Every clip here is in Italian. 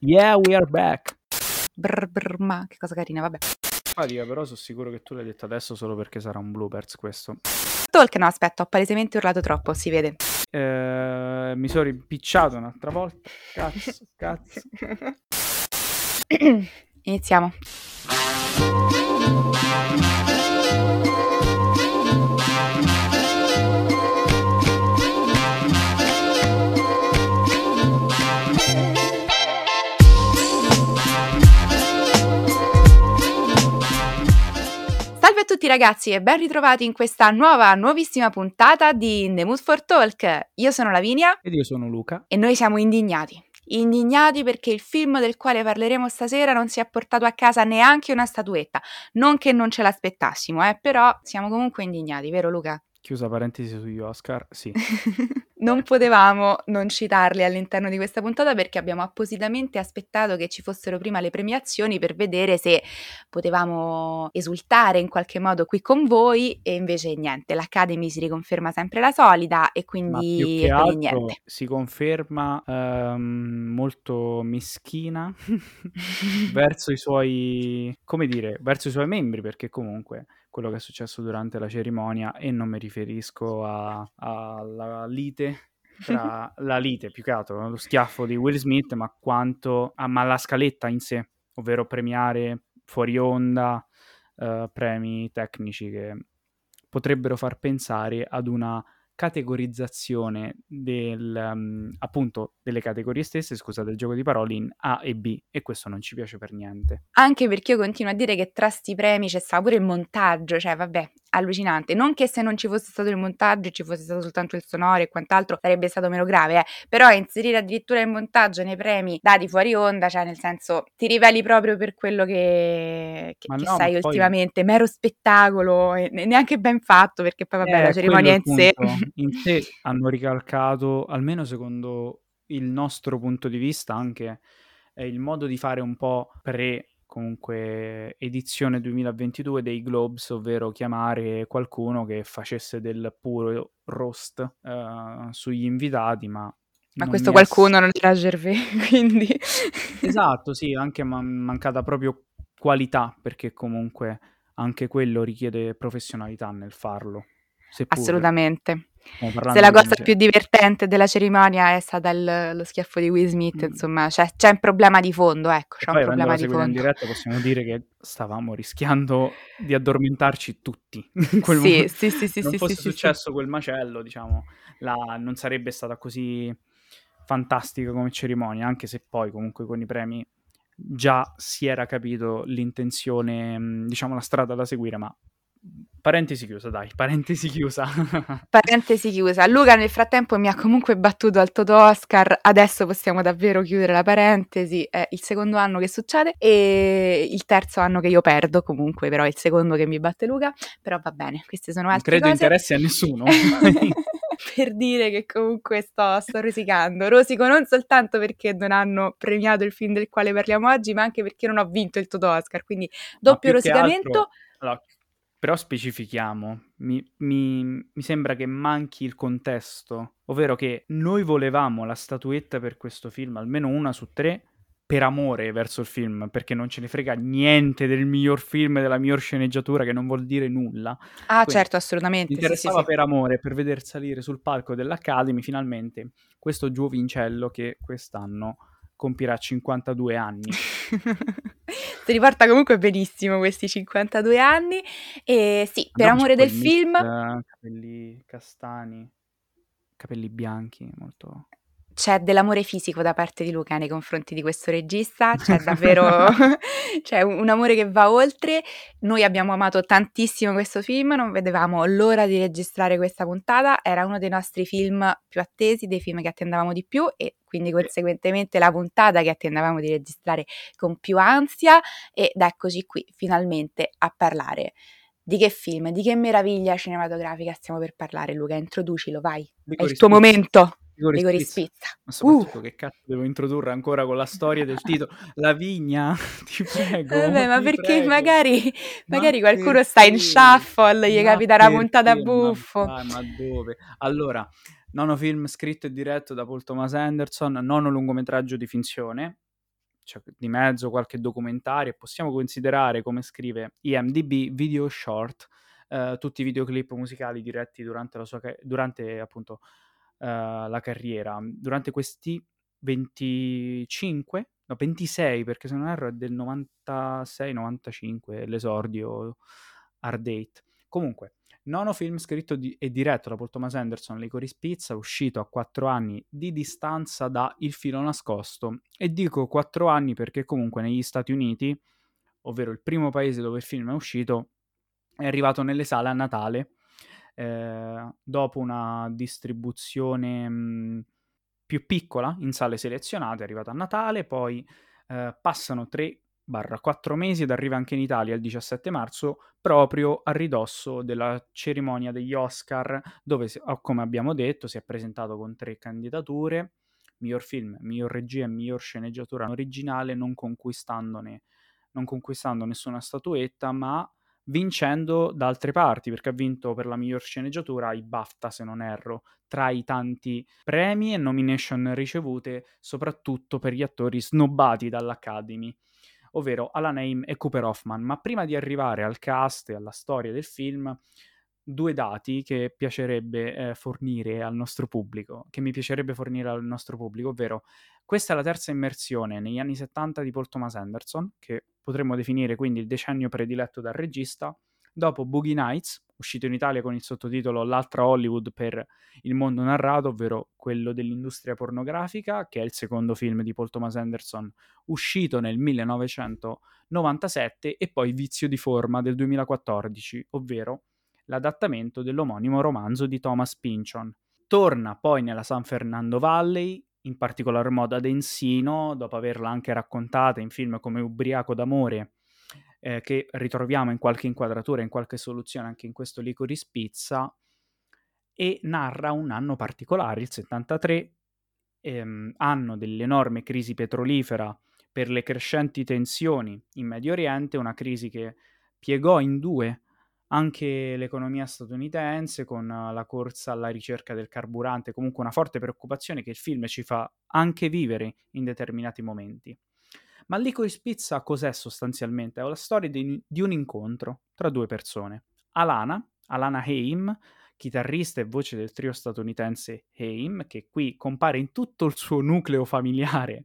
Yeah, we are back. Brr, brr, ma che cosa carina, vabbè. Fatica, però sono sicuro che tu l'hai detto adesso solo perché sarà un bloopers questo. Talk, no, aspetta, ho palesemente urlato troppo, si vede. Eh, mi sono rimpicciato un'altra volta. Cazzo, cazzo. Iniziamo. Tutti ragazzi e ben ritrovati in questa nuova, nuovissima puntata di In The Mood for Talk. Io sono Lavinia Ed io sono Luca. e noi siamo indignati. Indignati perché il film del quale parleremo stasera non si è portato a casa neanche una statuetta. Non che non ce l'aspettassimo, eh, però siamo comunque indignati, vero Luca? Chiusa parentesi sugli Oscar, sì. non potevamo non citarli all'interno di questa puntata perché abbiamo appositamente aspettato che ci fossero prima le premiazioni per vedere se potevamo esultare in qualche modo qui con voi e invece niente, l'Academy si riconferma sempre la solida e quindi, altro niente. si conferma ehm, molto meschina verso i suoi, come dire, verso i suoi membri, perché comunque quello che è successo durante la cerimonia, e non mi riferisco alla lite tra la lite più che altro, lo schiaffo di Will Smith, ma quanto a ma la scaletta in sé, ovvero premiare fuori onda eh, premi tecnici che potrebbero far pensare ad una categorizzazione del, um, appunto delle categorie stesse, scusate il gioco di parole, in A e B e questo non ci piace per niente. Anche perché io continuo a dire che tra sti premi c'è stato pure il montaggio, cioè vabbè, allucinante. Non che se non ci fosse stato il montaggio e ci fosse stato soltanto il sonoro e quant'altro sarebbe stato meno grave, eh. però inserire addirittura il montaggio nei premi dati fuori onda, cioè nel senso ti riveli proprio per quello che, che, che no, sei ma poi- ultimamente, mero spettacolo e ne- neanche ben fatto perché poi vabbè Eh, la cerimonia in sé. In sé hanno ricalcato, almeno secondo il nostro punto di vista, anche eh, il modo di fare un po' pre comunque edizione 2022 dei Globes, ovvero chiamare qualcuno che facesse del puro roast eh, sugli invitati, ma Ma questo mi è qualcuno non era Gervais, quindi... Esatto, sì, anche man- mancata proprio qualità, perché comunque anche quello richiede professionalità nel farlo. Seppur Assolutamente. Se la cosa più divertente della cerimonia è stata il- lo schiaffo di Will Smith, Mm. insomma, c'è, c'è un problema di fondo, ecco, c'è un problema di seguita in fondo. diretta possiamo dire che stavamo rischiando di addormentarci tutti in quel Sì, momento. sì, sì, sì, Se non sì, fosse sì, sì, sì. successo quel macello, diciamo, la- non sarebbe stata così fantastica come cerimonia, anche se poi comunque con i premi già si era capito l'intenzione, mh, diciamo la strada da seguire, ma parentesi chiusa, dai, parentesi chiusa. Parentesi chiusa. Luca nel frattempo mi ha comunque battuto al Toto Oscar, adesso possiamo davvero chiudere la parentesi, è il secondo anno che succede e il terzo anno che io perdo comunque, però è il secondo che mi batte Luca, però va bene, queste sono Non altre credo cose. interessi a nessuno. per dire che comunque sto, sto rosicando. Rosico non soltanto perché non hanno premiato il film del quale parliamo oggi, ma anche perché non ho vinto il Toto Oscar. Quindi doppio rosicamento. altro, allora, però specifichiamo, mi, mi- mi sembra che manchi il contesto, ovvero che noi volevamo la statuetta per questo film, almeno una su tre, per amore verso il film, perché non ce ne frega niente del miglior film, della miglior sceneggiatura, che non vuol dire nulla. Ah, Quindi certo, mi assolutamente. Sì, sì, interessava sì. per amore, per veder salire sul palco dell'Academy finalmente questo giovincello che quest'anno compirà 52 anni. si riporta comunque benissimo questi 52 anni. E sì, per Andiamoci amore del mix, film. eh, capelli castani, capelli bianchi, molto... C'è dell'amore fisico da parte di Luca nei confronti di questo regista, c'è davvero c'è un amore che va oltre. Noi abbiamo amato tantissimo questo film, non vedevamo l'ora di registrare questa puntata, era uno dei nostri film più attesi, dei film che attendavamo di più e quindi conseguentemente la puntata che attendavamo di registrare con più ansia ed eccoci qui finalmente a parlare. Di che film, di che meraviglia cinematografica stiamo per parlare Luca? Introducilo, vai. È il tuo momento. Ligori Ligori Spizza. Spizza. Ma Uh! soprattutto che cazzo devo introdurre ancora con la storia del titolo? La vigna, ti prego, Vabbè, ma ti perché prego. magari, Ma magari qualcuno sta in perché? shuffle, gli Ma capita una puntata perché? Ma buffo. dai, ma dove? Allora, nono film scritto e diretto da Paul Thomas Anderson, nono lungometraggio di finzione, c'è di mezzo qualche documentario, possiamo considerare, come scrive IMDB, video short, eh, tutti i videoclip musicali diretti durante la sua durante appunto eh, la carriera. Durante questi 25, no 26 perché se non erro è del 96-95 l'esordio hard date. Comunque, nono film scritto di- e diretto da Paul Thomas Anderson, Licorice Pizza, uscito a quattro anni di distanza da Il filo nascosto. E dico quattro anni perché comunque negli Stati Uniti, ovvero il primo paese dove il film è uscito, è arrivato nelle sale a Natale, eh, dopo una distribuzione mh, più piccola in sale selezionate, è arrivato a Natale, poi eh, passano tre 4 mesi ed arriva anche in Italia il 17 marzo, proprio a ridosso della cerimonia degli Oscar, dove, come abbiamo detto, si è presentato con tre candidature, miglior film, miglior regia e miglior sceneggiatura originale, non conquistandone non conquistando nessuna statuetta, ma vincendo da altre parti, perché ha vinto per la miglior sceneggiatura i BAFTA, se non erro, tra i tanti premi e nomination ricevute, soprattutto per gli attori snobbati dall'Academy ovvero Alan Haim e Cooper Hoffman. Ma prima di arrivare al cast e alla storia del film, due dati che piacerebbe eh, fornire al nostro pubblico, che mi piacerebbe fornire al nostro pubblico, ovvero questa è la terza immersione negli anni 70 di Paul Thomas Anderson, che potremmo definire quindi il decennio prediletto dal regista, dopo Boogie Nights, uscito in Italia con il sottotitolo L'altra Hollywood per il mondo narrato, ovvero quello dell'industria pornografica, che è il secondo film di Paul Thomas Anderson, uscito nel 1997, e poi Vizio di forma del 2014, ovvero l'adattamento dell'omonimo romanzo di Thomas Pynchon. Torna poi nella San Fernando Valley, in particolar modo ad Ensino, dopo averla anche raccontata in film come Ubriaco d'amore eh, che ritroviamo in qualche inquadratura, in qualche soluzione anche in questo Licorice Pizza, e narra un anno particolare, il 73, ehm, anno dell'enorme crisi petrolifera per le crescenti tensioni in Medio Oriente, una crisi che piegò in due anche l'economia statunitense con la corsa alla ricerca del carburante, comunque una forte preoccupazione che il film ci fa anche vivere in determinati momenti. Ma Licorice Pizza cos'è sostanzialmente? È la storia di, di un incontro tra due persone. Alana, Alana Haim, chitarrista e voce del trio statunitense Haim, che qui compare in tutto il suo nucleo familiare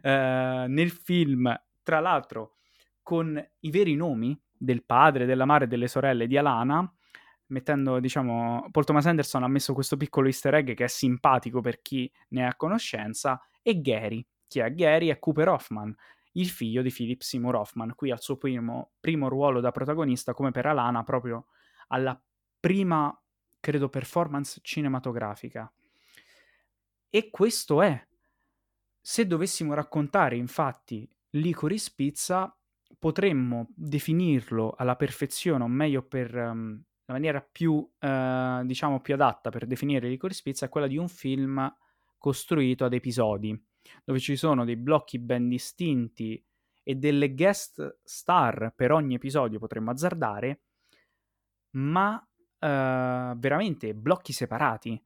eh, nel film, tra l'altro con i veri nomi del padre, della madre e delle sorelle di Alana, mettendo, diciamo, Paul Thomas Anderson ha messo questo piccolo easter egg che è simpatico per chi ne ha conoscenza, e Gary. Chi è Gary? È Cooper Hoffman, il figlio di Philip Seymour Hoffman, qui al suo primo, primo ruolo da protagonista come per Alana, proprio alla prima, credo, performance cinematografica. E questo è. Se dovessimo raccontare, infatti, Licorice Pizza, potremmo definirlo alla perfezione, o meglio per um, la maniera più, uh, diciamo, più adatta per definire Licorice Pizza, è quella di un film costruito ad episodi dove ci sono dei blocchi ben distinti e delle guest star per ogni episodio potremmo azzardare, ma uh, veramente blocchi separati,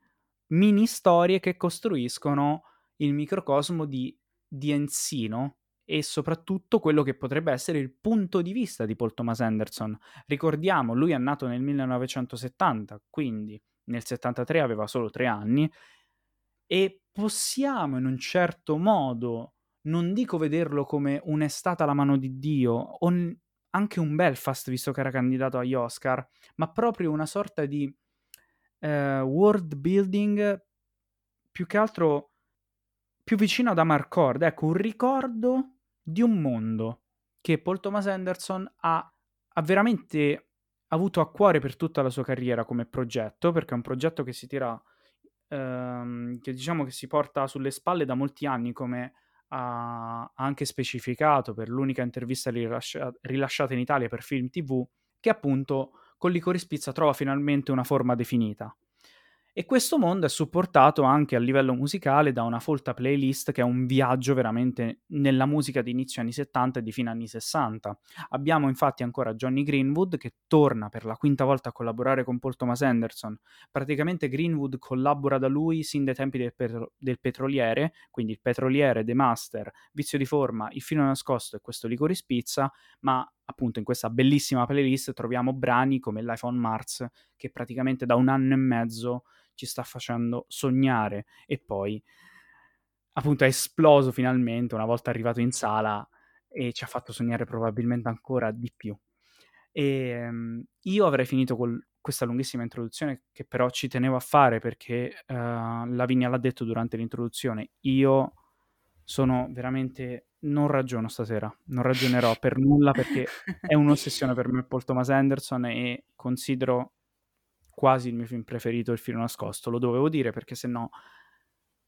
mini storie che costruiscono il microcosmo di, di Enzino e soprattutto quello che potrebbe essere il punto di vista di Paul Thomas Anderson. Ricordiamo, lui è nato nel 1970, quindi nel 73 aveva solo tre anni e possiamo in un certo modo, non dico vederlo come un'estate alla mano di Dio, o anche un Belfast visto che era candidato agli Oscar, ma proprio una sorta di eh, world building più che altro più vicino ad Amarcord, ecco, un ricordo di un mondo che Paul Thomas Anderson ha, ha veramente avuto a cuore per tutta la sua carriera come progetto, perché è un progetto che si tira ehm, che diciamo che si porta sulle spalle da molti anni, come ha anche specificato per l'unica intervista rilascia- rilasciata in Italia per Film TV, che appunto con Licorice Pizza trova finalmente una forma definita. E questo mondo è supportato anche a livello musicale da una folta playlist che è un viaggio veramente nella musica di inizio anni 70 e di fine anni 60. Abbiamo infatti ancora Johnny Greenwood che torna per la quinta volta a collaborare con Paul Thomas Anderson. Praticamente Greenwood collabora da lui sin dai tempi del, petro- del petroliere, quindi il petroliere, The Master, Vizio di forma, Il filo nascosto e questo Licorice Pizza, ma appunto in questa bellissima playlist troviamo brani come Life on Mars che praticamente da un anno e mezzo ci sta facendo sognare e poi appunto è esploso finalmente una volta arrivato in sala e ci ha fatto sognare probabilmente ancora di più. E um, io avrei finito con questa lunghissima introduzione che però ci tenevo a fare perché uh, Lavinia l'ha detto durante l'introduzione, io sono veramente non ragiono stasera, non ragionerò per nulla perché è un'ossessione per me Paul Thomas Anderson e considero quasi il mio film preferito, Il filo nascosto. Lo dovevo dire perché se no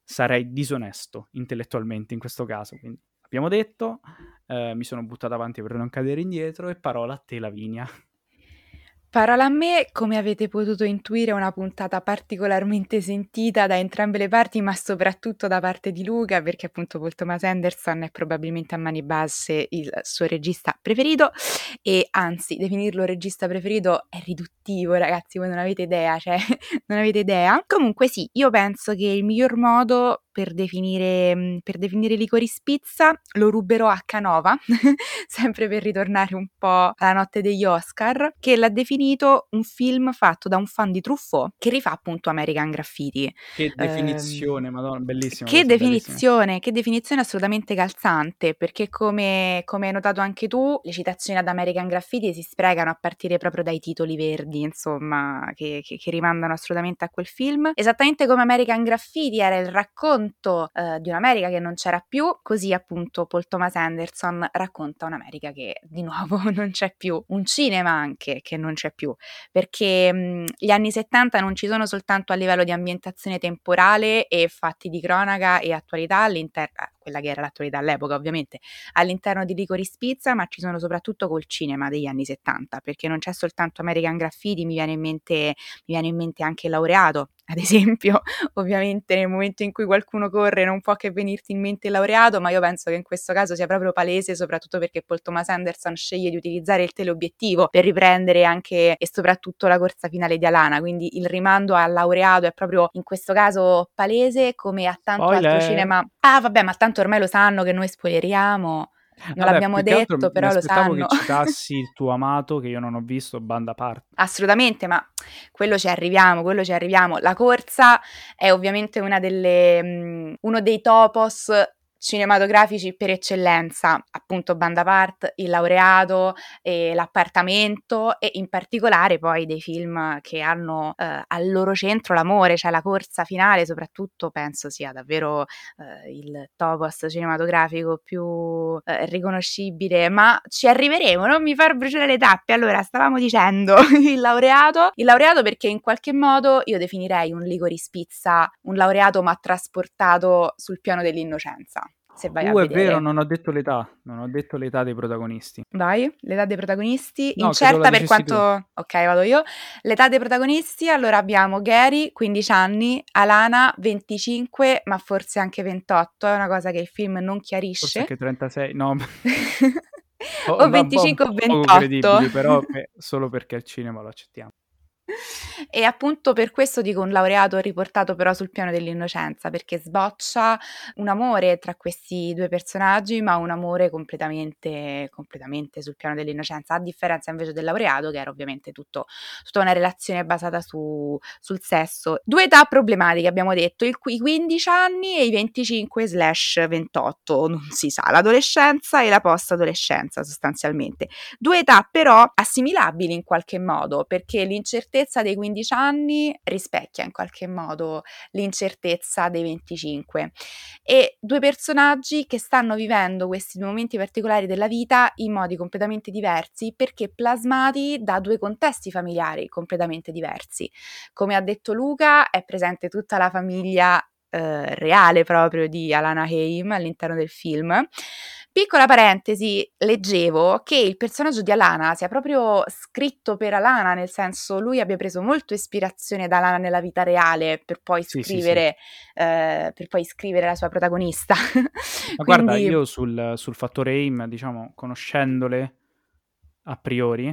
sarei disonesto intellettualmente in questo caso. Quindi abbiamo detto, eh, mi sono buttato avanti per non cadere indietro e parola a te Lavinia. Parola a me, come avete potuto intuire, è una puntata particolarmente sentita da entrambe le parti, ma soprattutto da parte di Luca, perché appunto Paul Thomas Anderson è probabilmente a mani basse il suo regista preferito e anzi, definirlo regista preferito è riduttivo, ragazzi, voi non avete idea, cioè non avete idea. Comunque sì, io penso che il miglior modo per definire, mm, per definire Licorice Pizza lo ruberò a Canova, sempre per ritornare un po' alla notte degli Oscar, che l'ha definito un film fatto da un fan di Truffaut che rifà appunto American Graffiti. Che definizione, eh, madonna, bellissima. Che definizione, bellissima. che definizione assolutamente calzante, perché come, come hai notato anche tu, le citazioni ad American Graffiti si sprecano a partire proprio dai titoli verdi, insomma, che, che, che rimandano assolutamente a quel film. Esattamente come American Graffiti era il racconto racconto eh, di un'America che non c'era più, così appunto Paul Thomas Anderson racconta un'America che di nuovo non c'è più, un cinema anche che non c'è più, perché mh, gli anni 70 non ci sono soltanto a livello di ambientazione temporale e fatti di cronaca e attualità all'interno, quella che era l'attualità all'epoca ovviamente, all'interno di Licorice Pizza, ma ci sono soprattutto col cinema degli anni 70, perché non c'è soltanto American Graffiti, mi viene in mente, mi viene in mente anche il laureato, ad esempio, ovviamente nel momento in cui qualcuno corre non può che venirti in mente il laureato, ma io penso che in questo caso sia proprio palese, soprattutto perché Paul Thomas Anderson sceglie di utilizzare il teleobiettivo per riprendere anche e soprattutto la corsa finale di Alana, quindi il rimando al laureato è proprio in questo caso palese come a tanto Spoiler. altro cinema. Ah, vabbè, ma tanto ormai lo sanno che noi spoileriamo. Non Vabbè, l'abbiamo detto, però lo sanno. che citassi il tuo amato che io non ho visto, banda parte. Assolutamente, ma quello ci arriviamo, quello ci arriviamo. La corsa è ovviamente una delle, um, uno dei topos cinematografici per eccellenza, appunto Banda Part, Il laureato, e L'appartamento e in particolare poi dei film che hanno eh, al loro centro l'amore, cioè la corsa finale, soprattutto penso sia davvero eh, il topos cinematografico più eh, riconoscibile, ma ci arriveremo, non mi far bruciare le tappe. Allora, stavamo dicendo il laureato, il laureato perché in qualche modo io definirei un Licorice Pizza un laureato ma trasportato sul piano dell'innocenza se vai uh, a è vero, non ho detto l'età, non ho detto l'età dei protagonisti. Vai, l'età dei protagonisti, no, incerta per quanto... Tu. Ok, vado io. L'età dei protagonisti, allora abbiamo Gary, 15 anni, Alana, 25, ma forse anche 28, è una cosa che il film non chiarisce. Forse anche 36, no... o, o 25 o 28. però beh, solo perché al cinema lo accettiamo. E appunto per questo dico un laureato riportato però sul piano dell'innocenza, perché sboccia un amore tra questi due personaggi, ma un amore completamente, completamente sul piano dell'innocenza, a differenza invece del laureato, che era ovviamente tutto, tutta una relazione basata su, sul sesso. Due età problematiche, abbiamo detto, il, i 15 anni e i 25 slash 28, non si sa, l'adolescenza e la post-adolescenza sostanzialmente. Due età però assimilabili in qualche modo, perché l'incertezza dei 15 anni rispecchia in qualche modo l'incertezza dei 25 e due personaggi che stanno vivendo questi due momenti particolari della vita in modi completamente diversi perché plasmati da due contesti familiari completamente diversi. Come ha detto Luca, è presente tutta la famiglia eh, reale proprio di Alana Haim all'interno del film Piccola parentesi, leggevo che il personaggio di Alana sia proprio scritto per Alana, nel senso lui abbia preso molto ispirazione da Alana nella vita reale per poi Sì, sì, sì. scrivere, eh, per poi scrivere la sua protagonista. Ma guarda, Quindi io sul, sul fattore AIM, diciamo, conoscendole a priori,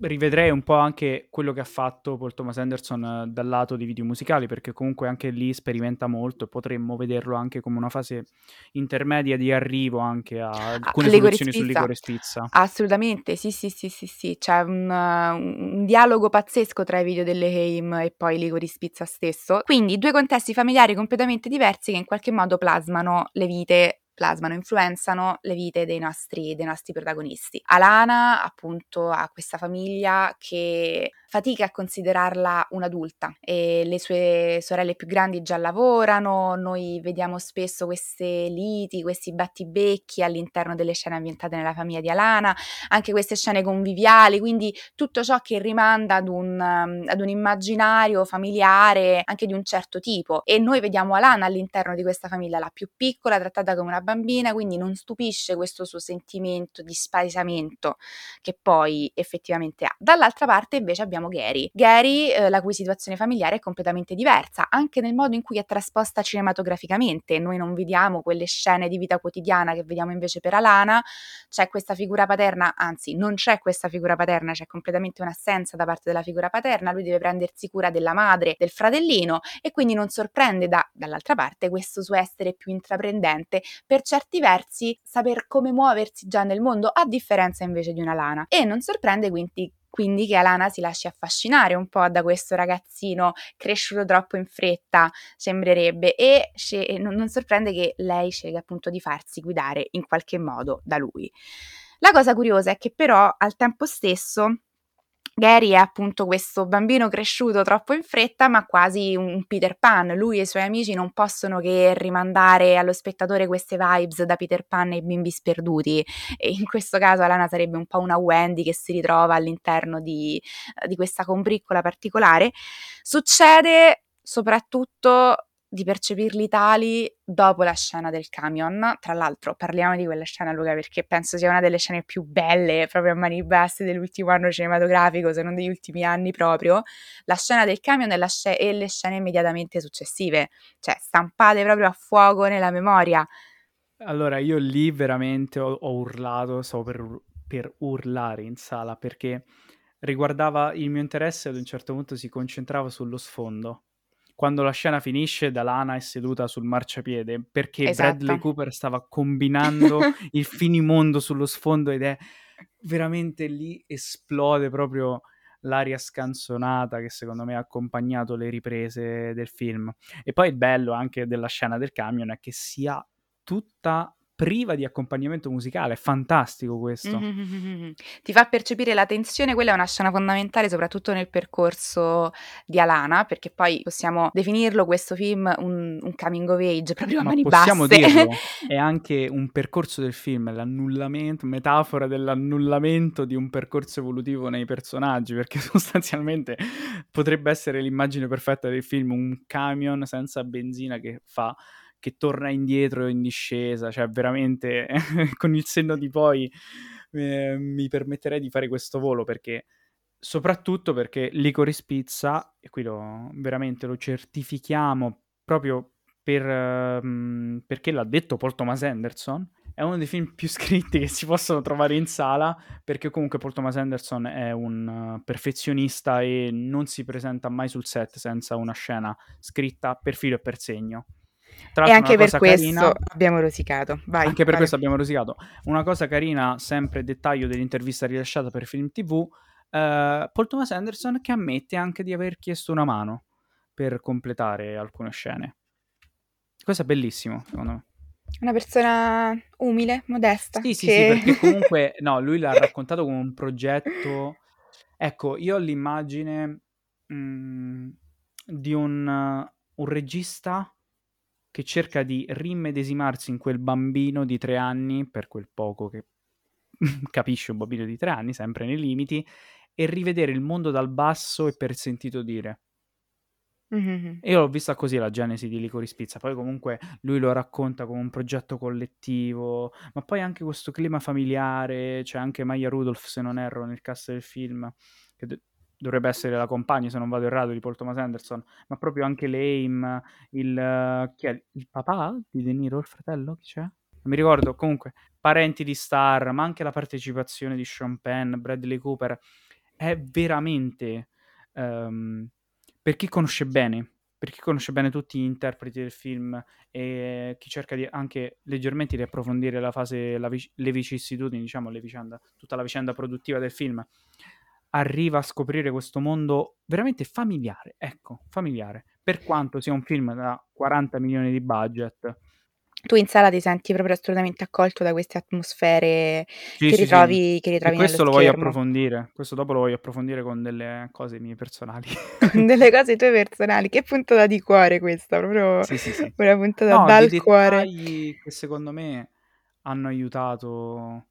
rivedrei un po' anche quello che ha fatto Paul Thomas Anderson eh, dal lato di video musicali, perché comunque anche lì sperimenta molto e potremmo vederlo anche come una fase intermedia di arrivo anche a alcune Ligori soluzioni su Spizza. Ligore Spizza. Assolutamente, sì, sì, sì, sì, sì. C'è un, un dialogo pazzesco tra i video delle Haim e poi Ligori Spizza stesso. Quindi due contesti familiari completamente diversi che in qualche modo plasmano le vite plasmano, influenzano le vite dei nostri, dei nostri protagonisti. Alana appunto ha questa famiglia che fatica a considerarla un'adulta e le sue sorelle più grandi già lavorano, noi vediamo spesso queste liti, questi battibecchi all'interno delle scene ambientate nella famiglia di Alana, anche queste scene conviviali, quindi tutto ciò che rimanda ad un, ad un immaginario familiare anche di un certo tipo e noi vediamo Alana all'interno di questa famiglia, la più piccola, trattata come una bambina, quindi non stupisce questo suo sentimento di spaesamento che poi effettivamente ha. Dall'altra parte invece abbiamo Gary. Gary, eh, la cui situazione familiare è completamente diversa, anche nel modo in cui è trasposta cinematograficamente. Noi non vediamo quelle scene di vita quotidiana che vediamo invece per Alana, c'è questa figura paterna, anzi non c'è questa figura paterna, c'è completamente un'assenza da parte della figura paterna, lui deve prendersi cura della madre, del fratellino e quindi non sorprende da, dall'altra parte questo suo essere più intraprendente per per certi versi saper come muoversi già nel mondo, a differenza invece di una Lana. E non sorprende quindi quindi che Alana si lasci affascinare un po' da questo ragazzino cresciuto troppo in fretta, sembrerebbe, e non sorprende che lei scelga appunto di farsi guidare in qualche modo da lui. La cosa curiosa è che però al tempo stesso Gary è appunto questo bambino cresciuto troppo in fretta, ma quasi un Peter Pan. Lui e i suoi amici non possono che rimandare allo spettatore queste vibes da Peter Pan e bimbi sperduti. E in questo caso Alana sarebbe un po' una Wendy che si ritrova all'interno di, di questa combriccola particolare. Succede soprattutto di percepirli tali dopo la scena del camion. Tra l'altro, parliamo di quella scena, Luca, perché penso sia una delle scene più belle, proprio a mani basse, dell'ultimo anno cinematografico, se non degli ultimi anni proprio. La scena del camion e, sc- e le scene immediatamente successive, cioè stampate proprio a fuoco nella memoria. Allora, io lì veramente ho, ho urlato, stavo per, per urlare in sala perché riguardava il mio interesse ad un certo punto si concentrava sullo sfondo quando la scena finisce, Dalana è seduta sul marciapiede perché esatto. Bradley Cooper stava combinando il finimondo sullo sfondo ed è veramente lì esplode proprio l'aria scanzonata che secondo me ha accompagnato le riprese del film. E poi il bello anche della scena del camion è che sia tutta priva di accompagnamento musicale. È fantastico questo. Mm-hmm. Ti fa percepire la tensione, quella è una scena fondamentale soprattutto nel percorso di Alana, perché poi possiamo definirlo questo film un, un coming of age proprio a Ma mani possiamo basse. dirlo, è anche un percorso del film, l'annullamento, metafora dell'annullamento di un percorso evolutivo nei personaggi, perché sostanzialmente potrebbe essere l'immagine perfetta del film, un camion senza benzina che fa che torna indietro in discesa, cioè veramente con il senno di poi eh, mi permetterei di fare questo volo perché soprattutto perché Licorice Pizza, e qui lo, veramente lo certifichiamo proprio per, um, perché l'ha detto Paul Thomas Anderson, è uno dei film più scritti che si possono trovare in sala perché comunque Paul Thomas Anderson è un uh, perfezionista e non si presenta mai sul set senza una scena scritta per filo e per segno. Tra e anche per questo carina, abbiamo rosicato. Vai, anche per vai. questo abbiamo rosicato. Una cosa carina, sempre dettaglio dell'intervista rilasciata per Film TV, eh, Paul Thomas Anderson che ammette anche di aver chiesto una mano per completare alcune scene. Questo è bellissimo, secondo me. Una persona umile, modesta. Sì, sì, che... sì, perché comunque, no, lui l'ha raccontato come un progetto... Ecco, io ho l'immagine mh, mm, di un, un regista che cerca di rimmedesimarsi in quel bambino di tre anni, per quel poco che capisce un bambino di tre anni, sempre nei limiti, e rivedere il mondo dal basso e per sentito dire. Mh-mh-mh. E io l'ho vista così la genesi di Licorice Pizza, poi comunque lui lo racconta come un progetto collettivo, ma poi anche questo clima familiare, c'è anche Maya Rudolph, se non erro, nel cast del film, che dovrebbe essere la compagna, se non vado errato, di Paul Thomas Anderson, ma proprio anche Lame, il, chi è? il papà di De Niro, il fratello, chi c'è? Non mi ricordo, comunque, parenti di star, ma anche la partecipazione di Sean Penn, Bradley Cooper, è veramente... Um, per chi conosce bene per chi conosce bene tutti gli interpreti del film e chi cerca di anche leggermente di approfondire la fase, la, le vicissitudini, diciamo, le vicenda, tutta la vicenda produttiva del film, arriva a scoprire questo mondo veramente familiare, ecco, familiare, per quanto sia un film da 40 milioni di budget. Tu in sala ti senti proprio assolutamente accolto da queste atmosfere sì, che, sì, ritrovi, sì. che ritrovi e questo lo voglio approfondire questo dopo lo voglio approfondire con delle cose mie personali. Con delle cose tue personali. Che puntata di cuore questa proprio una puntata no, dal cuore. che secondo me hanno aiutato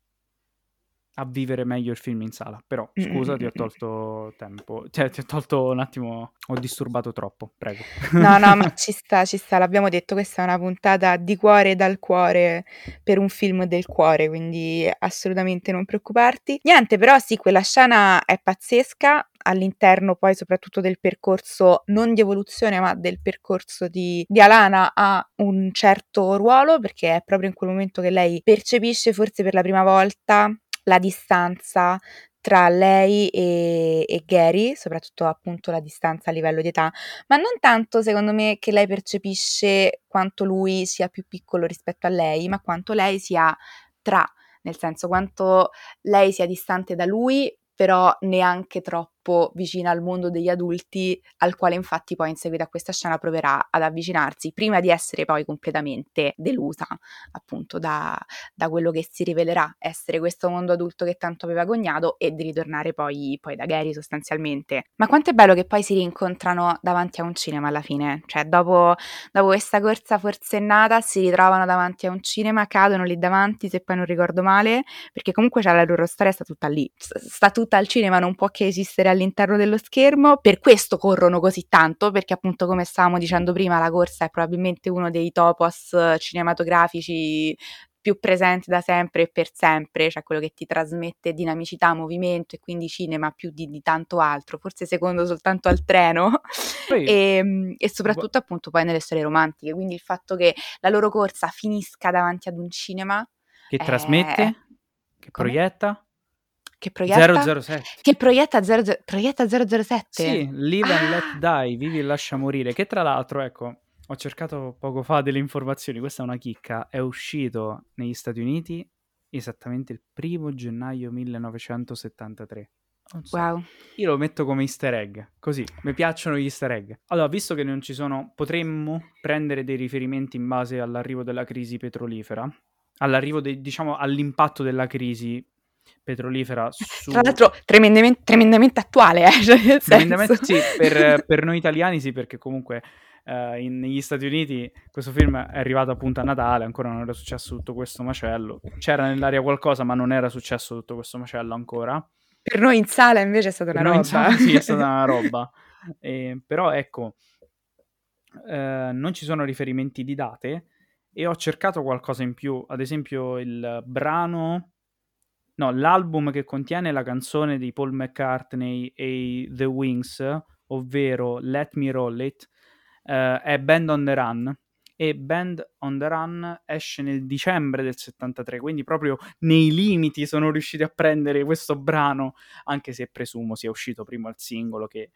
a vivere meglio il film in sala. Però scusa, ti ho tolto tempo, cioè ti ho tolto un attimo, ho disturbato troppo, prego. No, no, ma ci sta, ci sta, l'abbiamo detto, questa è una puntata di cuore dal cuore per un film del cuore, quindi assolutamente non preoccuparti. Niente, però sì, quella scena è pazzesca, all'interno poi soprattutto del percorso, non di evoluzione, ma del percorso di, di Alana ha un certo ruolo, perché è proprio in quel momento che lei percepisce forse per la prima volta la distanza tra lei e, e, Gary, soprattutto appunto la distanza a livello di età, ma non tanto secondo me che lei percepisce quanto lui sia più piccolo rispetto a lei, ma quanto lei sia tra, nel senso quanto lei sia distante da lui, però neanche troppo troppo vicina al mondo degli adulti, al quale infatti poi in seguito a questa scena proverà ad avvicinarsi, prima di essere poi completamente delusa appunto da, da quello che si rivelerà essere questo mondo adulto che tanto aveva agognato e di ritornare poi, poi da Gary sostanzialmente. Ma quanto è bello che poi si rincontrano davanti a un cinema alla fine, cioè dopo, dopo questa corsa forsennata si ritrovano davanti a un cinema, cadono lì davanti se poi non ricordo male, perché comunque c'è la loro storia sta tutta lì, sta tutta al cinema, non può che esistere all'interno dello schermo, per questo corrono così tanto, perché appunto come stavamo dicendo prima la corsa è probabilmente uno dei topos cinematografici più presenti da sempre e per sempre, cioè quello che ti trasmette dinamicità, movimento e quindi cinema più di, di tanto altro, forse secondo soltanto al treno. Poi, e, ehm, e, soprattutto appunto poi nelle storie romantiche, quindi il fatto che la loro corsa finisca davanti ad un cinema che è... trasmette, che Come? proietta che proietta 007. Che proietta, 00, proietta 007. Sì, Live ah. and Let Die, vivi e lascia morire. Che tra l'altro, ecco, ho cercato poco fa delle informazioni, questa è una chicca, è uscito negli Stati Uniti esattamente il primo gennaio 1973. So. Wow. Io lo metto come easter egg, così, mi piacciono gli easter egg. Allora, visto che non ci sono, potremmo prendere dei riferimenti in base all'arrivo della crisi petrolifera, all'arrivo, de, diciamo, all'impatto della crisi petrolifera su... Tra l'altro tremendamente, tremendamente attuale, eh? cioè, tremendamente sì, per, per, noi italiani sì, perché comunque uh, in, negli Stati Uniti questo film è arrivato appunto a Natale, ancora non era successo tutto questo macello. C'era nell'aria qualcosa, ma non era successo tutto questo macello ancora. Per noi in sala invece è stata per una roba. Sala, sì, è stata una roba. Eh, però ecco, eh, non ci sono riferimenti di date e ho cercato qualcosa in più, ad esempio il brano no, l'album che contiene la canzone di Paul McCartney e The Wings, ovvero Let Me Roll It, eh, è Band on the Run. E Band on the Run esce nel dicembre del 73, quindi proprio nei limiti sono riusciti a prendere questo brano, anche se presumo sia uscito prima il singolo che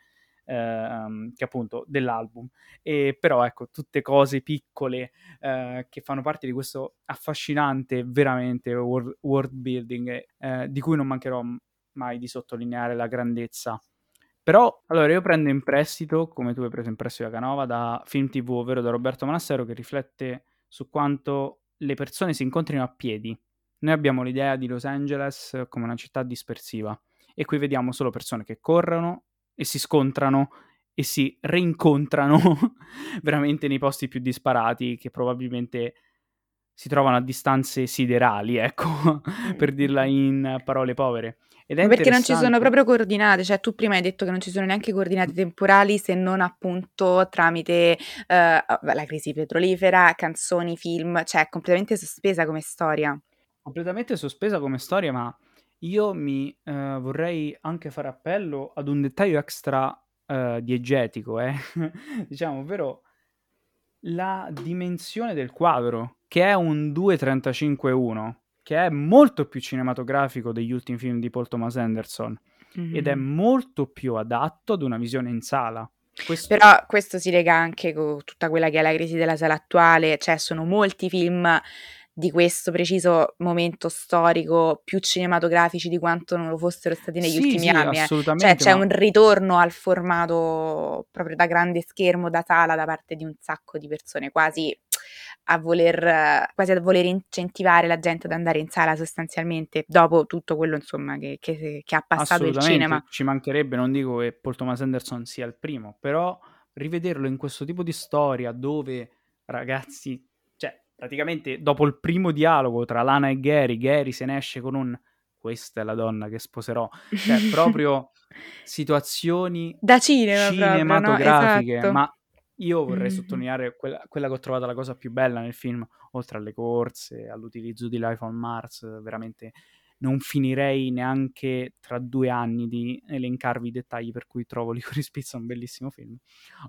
ehm, che appunto dell'album. E però ecco, tutte cose piccole eh, che fanno parte di questo affascinante veramente world, world building eh, di cui non mancherò mai di sottolineare la grandezza. Però, allora, io prendo in prestito, come tu hai preso in prestito da Canova, da Film TV, ovvero da Roberto Manassero, che riflette su quanto le persone si incontrino a piedi. Noi abbiamo l'idea di Los Angeles come una città dispersiva e qui vediamo solo persone che corrono e si scontrano e si rincontrano veramente nei posti più disparati che probabilmente si trovano a distanze siderali, ecco, per dirla in parole povere. Ed è perché non ci sono proprio coordinate, cioè tu prima hai detto che non ci sono neanche coordinate temporali se non appunto tramite uh, la crisi petrolifera, canzoni, film, cioè è completamente sospesa come storia. Completamente sospesa come storia, ma io mi uh, vorrei anche fare appello ad un dettaglio extra uh, diegetico, eh? diciamo, ovvero la dimensione del quadro, che è un 2.35-1 che è molto più cinematografico degli ultimi film di Paul Thomas Anderson mm-hmm. ed è molto più adatto ad una visione in sala. Questo... Però questo si lega anche con tutta quella che è la crisi della sala attuale, cioè sono molti film di questo preciso momento storico più cinematografici di quanto non lo fossero stati negli sì, ultimi sì, anni. Eh. Cioè c'è ma... un ritorno al formato proprio da grande schermo, da sala, da parte di un sacco di persone, quasi a voler, quasi a voler incentivare la gente ad andare in sala sostanzialmente, dopo tutto quello insomma che, che, che ha passato il cinema. Ci mancherebbe, non dico che Paul Thomas Anderson sia il primo, però rivederlo in questo tipo di storia dove ragazzi, praticamente dopo il primo dialogo tra Lana e Gary, Gary se ne esce con un questa è la donna che sposerò, cioè proprio situazioni da cinema cinematografiche, proprio, no? esatto. ma io vorrei Mh-mh. sottolineare quella, quella che ho trovato la cosa più bella nel film, oltre alle corse, all'utilizzo di Life on Mars, veramente non finirei neanche tra due anni di elencarvi i dettagli per cui trovo Licorice Pizza un bellissimo film,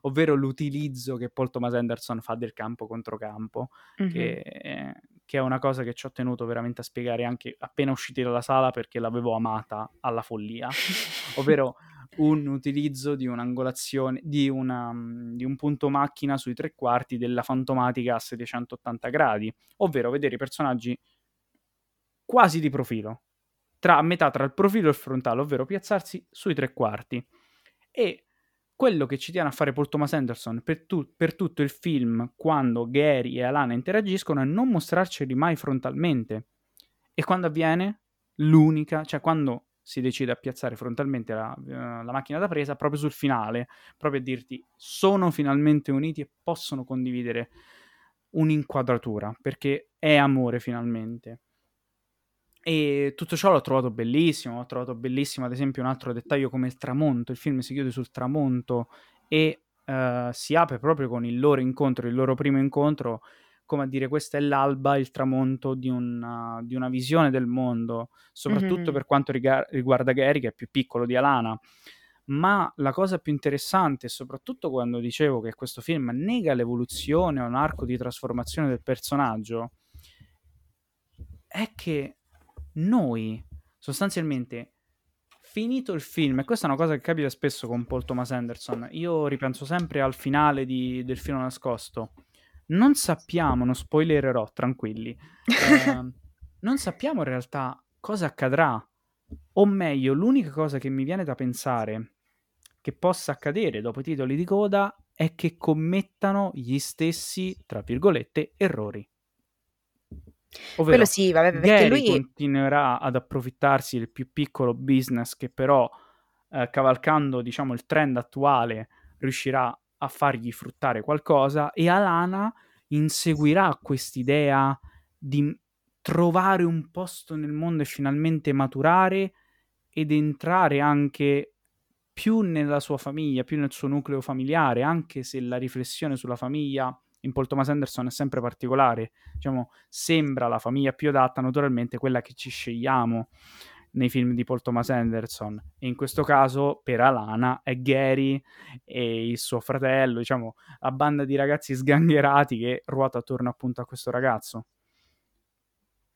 ovvero l'utilizzo che Paul Thomas Anderson fa del campo contro campo, Mh-mh. che, che, è una cosa che ci ho tenuto veramente a spiegare anche appena usciti dalla sala perché l'avevo amata alla follia, ovvero un utilizzo di un'angolazione, di, una, di un punto macchina sui tre quarti della fantomatica a 780 gradi, ovvero vedere i personaggi quasi di profilo, tra, metà tra il profilo e il frontale, ovvero piazzarsi sui tre quarti. E quello che ci tiene a fare Paul Thomas Anderson per, tu, per tutto il film, quando Gary e Alana interagiscono, è non mostrarceli mai frontalmente. E quando avviene, l'unica, cioè quando si decide a piazzare frontalmente la, uh, la, macchina da presa proprio sul finale, proprio a dirti sono finalmente uniti e possono condividere un'inquadratura, perché è amore finalmente. E tutto ciò l'ho trovato bellissimo, ho trovato bellissimo ad esempio un altro dettaglio come il tramonto, il film si chiude sul tramonto e uh, si apre proprio con il loro incontro, il loro primo incontro come a dire questo è l'alba, il tramonto di una, di una visione del mondo, soprattutto mm-hmm. per quanto riga- riguarda Gary, che è più piccolo di Alana. Ma la cosa più interessante, soprattutto quando dicevo che questo film nega l'evoluzione o un arco di trasformazione del personaggio, è che noi sostanzialmente finito il film, e questa è una cosa che capita spesso con Paul Thomas Anderson, io ripenso sempre al finale di, del film nascosto non sappiamo, non spoilererò, tranquilli, eh, non sappiamo in realtà cosa accadrà. O meglio, l'unica cosa che mi viene da pensare che possa accadere dopo i titoli di coda è che commettano gli stessi, tra virgolette, errori. Ovvero, Quello sì, vabbè, perché lui continuerà ad approfittarsi del più piccolo business che però, eh, cavalcando diciamo il trend attuale, riuscirà a fargli fruttare qualcosa e Alana inseguirà quest'idea di trovare un posto nel mondo e finalmente maturare ed entrare anche più nella sua famiglia, più nel suo nucleo familiare, anche se la riflessione sulla famiglia in Paul Thomas Anderson è sempre particolare, diciamo, sembra la famiglia più adatta, naturalmente quella che ci scegliamo nei film di Paul Thomas Anderson e in questo caso per Alana è Gary e il suo fratello, diciamo la banda di ragazzi sgangherati che ruota attorno appunto a questo ragazzo.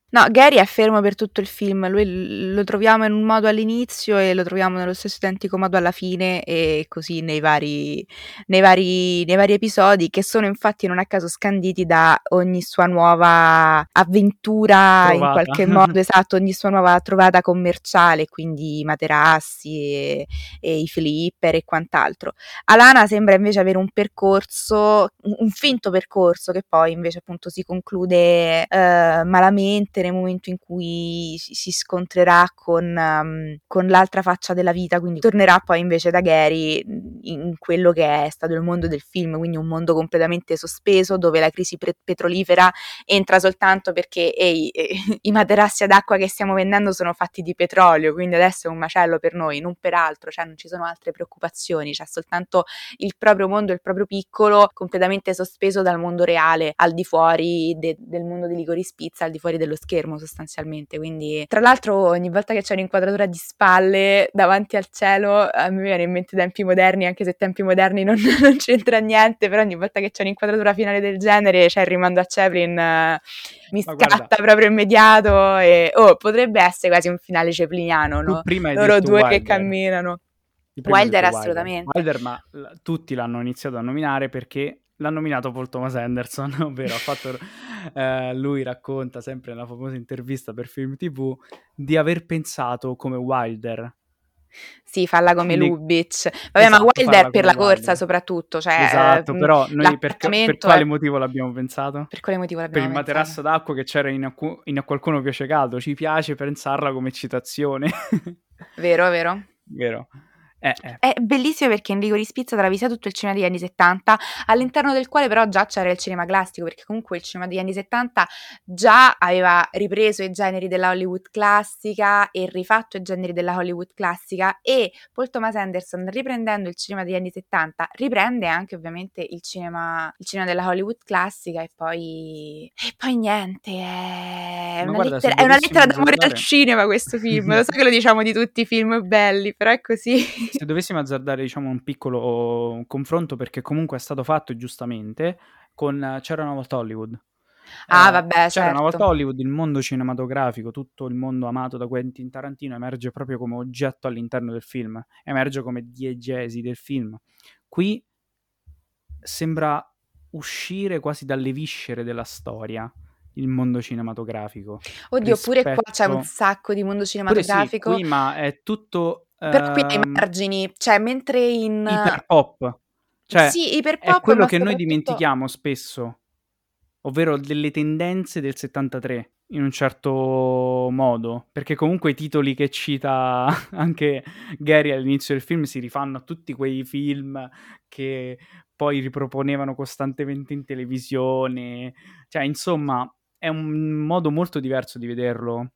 No, Gary è fermo per tutto il film, lui lo troviamo in un modo all'inizio e lo troviamo nello stesso identico modo alla fine e così nei vari, nei vari, nei vari episodi che sono infatti non a caso scanditi da ogni sua nuova avventura, trovata. in qualche modo esatto, ogni sua nuova trovata commerciale, quindi i materassi e, e, i flipper e quant'altro. Alana sembra invece avere un percorso, un, un finto percorso che poi invece appunto si conclude eh, malamente mente nel momento in cui si, scontrerà con, um, con, l'altra faccia della vita, quindi tornerà poi invece da Gary in quello che è stato il mondo del film, quindi un mondo completamente sospeso dove la crisi pre- petrolifera entra soltanto perché ehi, eh, i materassi ad acqua che stiamo vendendo sono fatti di petrolio, quindi adesso è un macello per noi, non per altro, cioè non ci sono altre preoccupazioni, c'è soltanto il proprio mondo, il proprio piccolo, completamente sospeso dal mondo reale, al di fuori de- del mondo di Ligori Spizza, al di fuori dello schermo sostanzialmente. Quindi, tra l'altro, ogni volta che c'è un'inquadratura di spalle davanti al cielo, a me viene in mente tempi moderni, anche se tempi moderni non, non c'entra niente, però ogni volta che c'è un'inquadratura finale del genere c'è il rimando a Chaplin. Uh, mi Ma scatta guarda, proprio immediato e oh, potrebbe essere quasi un finale cepliniano, no? Loro due Wilder. che camminano. Wilder assolutamente. Wilder, ma l- tutti l'hanno iniziato a nominare perché l'ha nominato Paul Thomas Anderson, ovvero ha fatto, eh, lui racconta sempre nella famosa intervista per Film TV di aver pensato come Wilder. Sì, falla come Quindi, Lubitsch. Vabbè, esatto, ma Wilder per la corsa Wilder. soprattutto, cioè, Esatto, eh, però noi per, per, quale motivo l'abbiamo pensato? Per quale motivo l'abbiamo pensato? Per il materasso d'acqua che c'era in, a, in a qualcuno piace caldo, ci piace pensarla come citazione. vero, vero. Vero. Eh, eh. È bellissimo perché Enrico Rispizza attraversa tutto il cinema degli anni 70, all'interno del quale però già c'era il cinema classico, perché comunque il cinema degli anni 70 già aveva ripreso i generi della Hollywood classica e rifatto i generi della Hollywood classica e Paul Thomas Anderson riprendendo il cinema degli anni 70 riprende anche ovviamente il cinema, il cinema della Hollywood classica e poi, e poi niente, è una, guarda, lettera, è una lettera d'amore guardare... al cinema questo film, lo so che lo diciamo di tutti i film belli, però è così se dovessimo azzardare diciamo, un piccolo confronto, perché comunque è stato fatto giustamente, con C'era una volta Hollywood. Ah, eh, vabbè, C'era certo. una volta Hollywood, il mondo cinematografico, tutto il mondo amato da Quentin Tarantino emerge proprio come oggetto all'interno del film, emerge come diegesi del film. Qui sembra uscire quasi dalle viscere della storia il mondo cinematografico. Oddio, rispetto... pure qua c'è un sacco di mondo cinematografico. Sì, qui, ma è tutto però qui ai ehm, margini, cioè mentre in... Iperpop. Cioè, sì, iperpop, è quello che noi dimentichiamo spesso, ovvero delle tendenze del 73 in un certo modo, perché comunque i titoli che cita anche Gary all'inizio del film si rifanno a tutti quei film che poi riproponevano costantemente in televisione, cioè insomma è un modo molto diverso di vederlo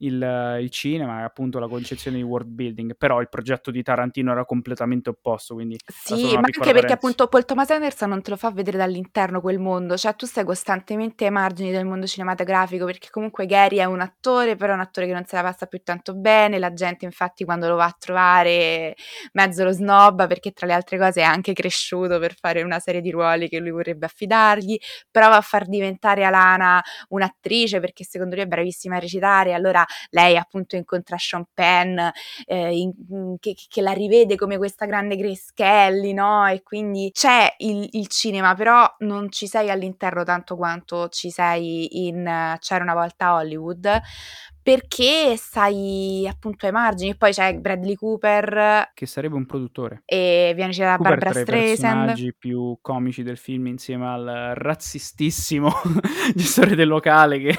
il, il, cinema e appunto la concezione di world building, però il progetto di Tarantino era completamente opposto, quindi... Sì, ma anche perché appunto Paul Thomas Anderson non te lo fa vedere dall'interno quel mondo, cioè tu stai costantemente ai margini del mondo cinematografico, perché comunque Gary è un attore, però è un attore che non se la passa più tanto bene, la gente infatti quando lo va a trovare mezzo lo snobba, perché tra le altre cose è anche cresciuto per fare una serie di ruoli che lui vorrebbe affidargli, prova a far diventare Alana un'attrice perché secondo lui è bravissima a recitare, allora lei appunto incontra Sean Penn eh, in, in, che, che, la rivede come questa grande Grace Kelly, no? E quindi c'è il, il, cinema, però non ci sei all'interno tanto quanto ci sei in C'era una volta Hollywood perché stai appunto ai margini. E poi c'è Bradley Cooper. Che sarebbe un produttore. E viene citata Cooper Barbara Streisand. Uno dei personaggi più comici del film insieme al razzistissimo gestore del locale che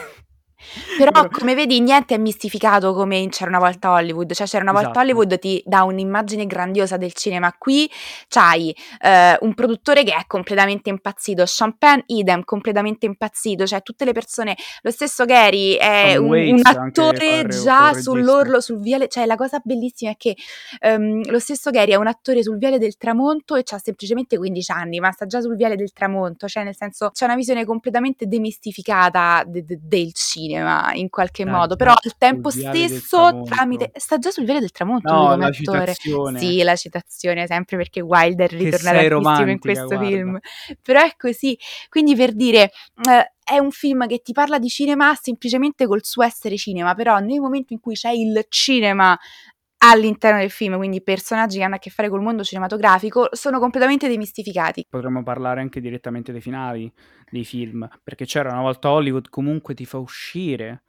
però come vedi niente è mistificato come in C'era una volta Hollywood, cioè C'era una volta esatto. Hollywood ti dà un'immagine grandiosa del cinema, qui c'hai eh, un produttore che è completamente impazzito, Penn idem, completamente impazzito, cioè tutte le persone, lo stesso Gary è un, un, attore già sull'orlo, sul viale, cioè la cosa bellissima è che um, lo stesso Gary è un attore sul viale del tramonto e ha semplicemente 15 anni, ma sta già sul viale del tramonto, cioè nel senso c'è una visione completamente demistificata de- de- del cinema cinema in qualche sta modo, però al tempo stesso tramite sta già sul velo del tramonto no, la citazione. Sì, la citazione sempre perché Wilder ritorna tantissimo in questo guarda. film. Però è così, quindi per dire eh, è un film che ti parla di cinema semplicemente col suo essere cinema, però nel momento in cui c'è il cinema all'interno del film, quindi personaggi che hanno a che fare col mondo cinematografico, sono completamente demistificati. Potremmo parlare anche direttamente dei finali dei film, perché c'era una volta Hollywood comunque ti fa uscire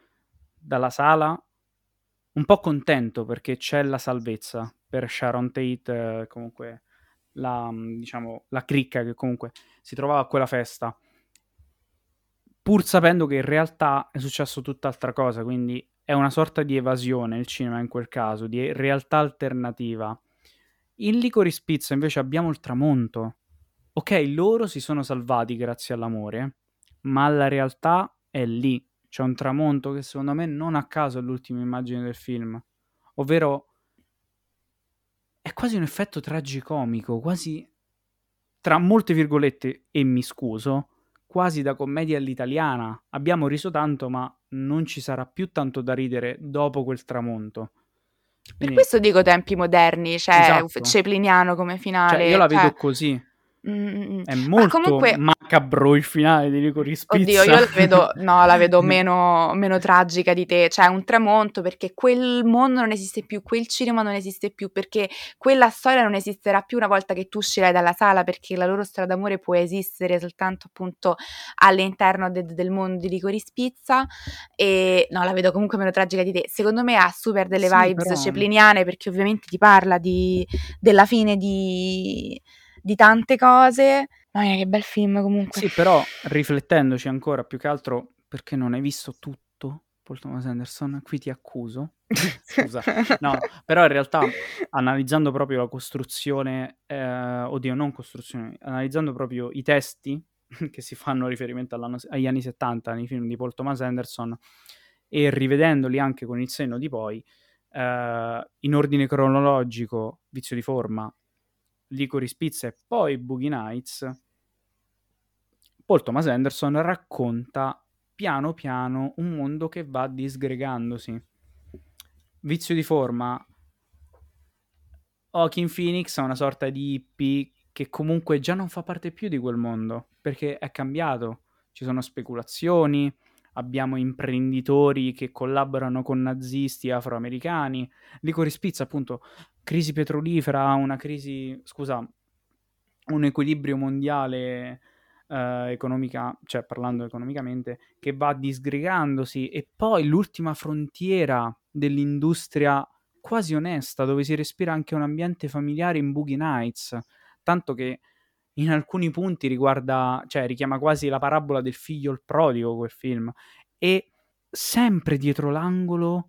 dalla sala un po' contento perché c'è la salvezza per Sharon Tate, eh, comunque la, diciamo, la cricca che comunque si trovava a quella festa. pur sapendo che in realtà è successo tutt'altra cosa, quindi è una sorta di evasione il cinema in quel caso, di realtà alternativa. In Licorice Pizza invece abbiamo il tramonto. Ok, loro si sono salvati grazie all'amore, ma la realtà è lì. C'è un tramonto che secondo me non a caso è l'ultima immagine del film, ovvero è quasi un effetto tragicomico, quasi tra molte virgolette, e mi scuso, quasi da commedia all'italiana. Abbiamo riso tanto, ma non ci sarà più tanto da ridere dopo quel tramonto. Quindi... Per questo dico tempi moderni, cioè esatto. cepliniano come finale. Cioè, io la vedo cioè... così. Mm, è molto comunque... macabro il finale di Licorice Pizza. Oddio, io la vedo, no, la vedo meno, meno, tragica di te, cioè un tramonto perché quel mondo non esiste più, quel cinema non esiste più, perché quella storia non esisterà più una volta che tu uscirai dalla sala, perché la loro storia d'amore può esistere soltanto appunto all'interno de- del mondo di Licorice Pizza e no, la vedo comunque meno tragica di te. Secondo me ha super delle sì, vibes però... cepliniane perché ovviamente ti parla di, della fine di di tante cose. Mamma mia, che bel film comunque. Sì, però riflettendoci ancora, più che altro perché non hai visto tutto, Paul Thomas Anderson, qui ti accuso. Scusa, no, però in realtà analizzando proprio la costruzione, eh, oddio, non costruzione, analizzando proprio i testi che si fanno riferimento agli anni 70 nei film di Paul Thomas Anderson e rivedendoli anche con il senno di poi, eh, in ordine cronologico, vizio di forma, Licorice Pizza e poi Boogie Nights, Paul Thomas Anderson racconta piano piano un mondo che va disgregandosi. Vizio di forma, Hawking Phoenix è una sorta di hippie che comunque già non fa parte più di quel mondo, perché è cambiato, ci sono speculazioni, abbiamo imprenditori che collaborano con nazisti afroamericani. Licorice Pizza, appunto, crisi petrolifera, una crisi, scusa, un equilibrio mondiale eh, economica, cioè parlando economicamente, che va disgregandosi. E poi l'ultima frontiera dell'industria quasi onesta, dove si respira anche un ambiente familiare in Boogie Nights, tanto che in alcuni punti riguarda, cioè richiama quasi la parabola del figlio il prodigo quel film. E sempre dietro l'angolo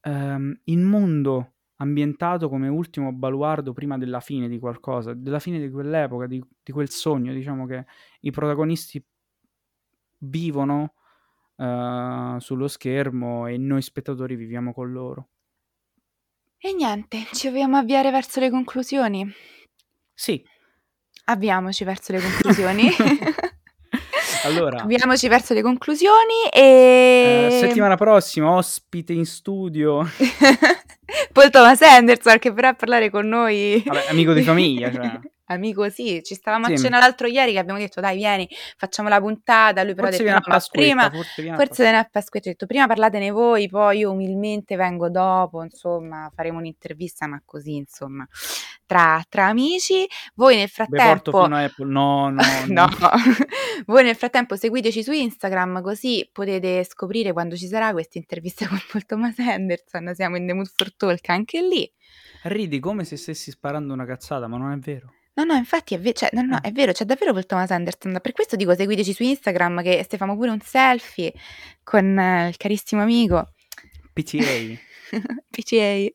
ehm, il mondo ambientato come ultimo baluardo prima della fine di qualcosa, della fine di quell'epoca, di, di quel sogno, diciamo che i protagonisti vivono uh, sullo schermo e noi spettatori viviamo con loro. E niente, ci dobbiamo avviare verso le conclusioni. Sì, Avviamoci verso le conclusioni. allora, avviamoci verso le conclusioni e... Eh, settimana prossima, ospite in studio. Paul Thomas Anderson che verrà a parlare con noi. Vabbè, amico di famiglia, cioè. amico sì, ci stavamo sì. a cena l'altro ieri che abbiamo detto dai vieni, facciamo la puntata, lui però forse ha detto no, prima, forse viene forse a Pasquetta, ha detto prima parlatene voi, poi io umilmente vengo dopo, insomma faremo un'intervista ma così insomma tra, tra amici, voi nel frattempo no, no, no. no. voi nel frattempo seguiteci su Instagram così potete scoprire quando ci sarà questa intervista con Paul Thomas Henderson, siamo in The Mood for Talk anche lì. Ridi come se stessi sparando una cazzata, ma non è vero. No, no, infatti è, ve- cioè, no, no, ah. è vero, c'è davvero quel Thomas Anderson. Per questo dico seguiteci su Instagram che stiamo pure un selfie con eh, il carissimo amico. PTA. PCA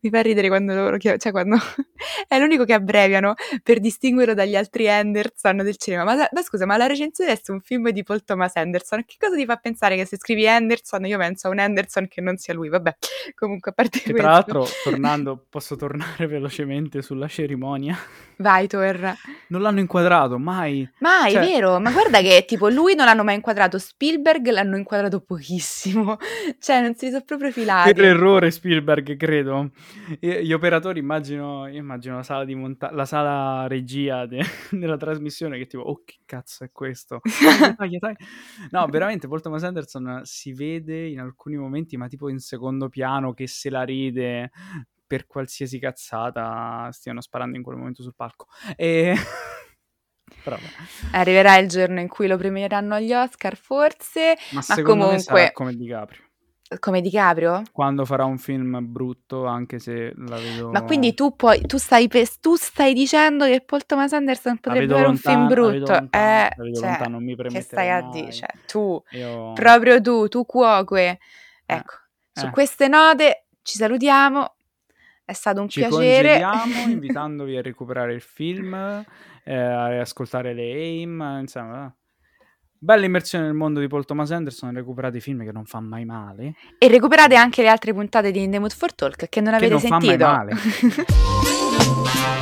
mi fa ridere quando loro chiam- cioè quando è l'unico che abbreviano per distinguerlo dagli altri Anderson del cinema. Ma, ma scusa, ma la recensione è su un film di Paul Thomas Anderson. Che cosa ti fa pensare che se scrivi Anderson io penso a un Anderson che non sia lui? Vabbè, comunque a parte che questo. Tra l'altro, tornando, posso tornare velocemente sulla cerimonia? Vai, torna. Non l'hanno inquadrato, mai. Mai, cioè... vero? Ma guarda che tipo lui non l'hanno mai inquadrato, Spielberg l'hanno inquadrato pochissimo. Cioè, non si sono proprio filati. Per errore Spielberg, credo. Gli operatori, immagino, immagino la sala di montaggio, la sala regia de- della trasmissione che tipo, oh che cazzo è questo? No, veramente, Paul Thomas Anderson si vede in alcuni momenti, ma tipo in secondo piano, che se la ride per qualsiasi cazzata stiano sparando in quel momento sul palco. E... Però, Arriverà il giorno in cui lo premieranno agli Oscar, forse, ma, ma comunque... Me come DiCaprio. Come DiCaprio? Quando farà un film brutto, anche se la vedo Ma quindi tu puoi tu stai pe tu stai dicendo che Paul Thomas Anderson potrebbe avere un film lontan brutto? lontano, Eh, cioè, lontano, non mi che stai permetterei a mai. di cioè, tu, Io proprio tu, tu cuoque. Eh, Ecco, su eh. queste note ci salutiamo. È stato un Ci piacere. congediamo invitandovi a recuperare il film, ehm, a riascoltare le AIM, insomma bella immersione nel mondo di Paul Thomas Anderson, recuperate i film che non fan mai male. E recuperate anche le altre puntate di In the Mood for Talk che non Che avete non fa mai sentito. male.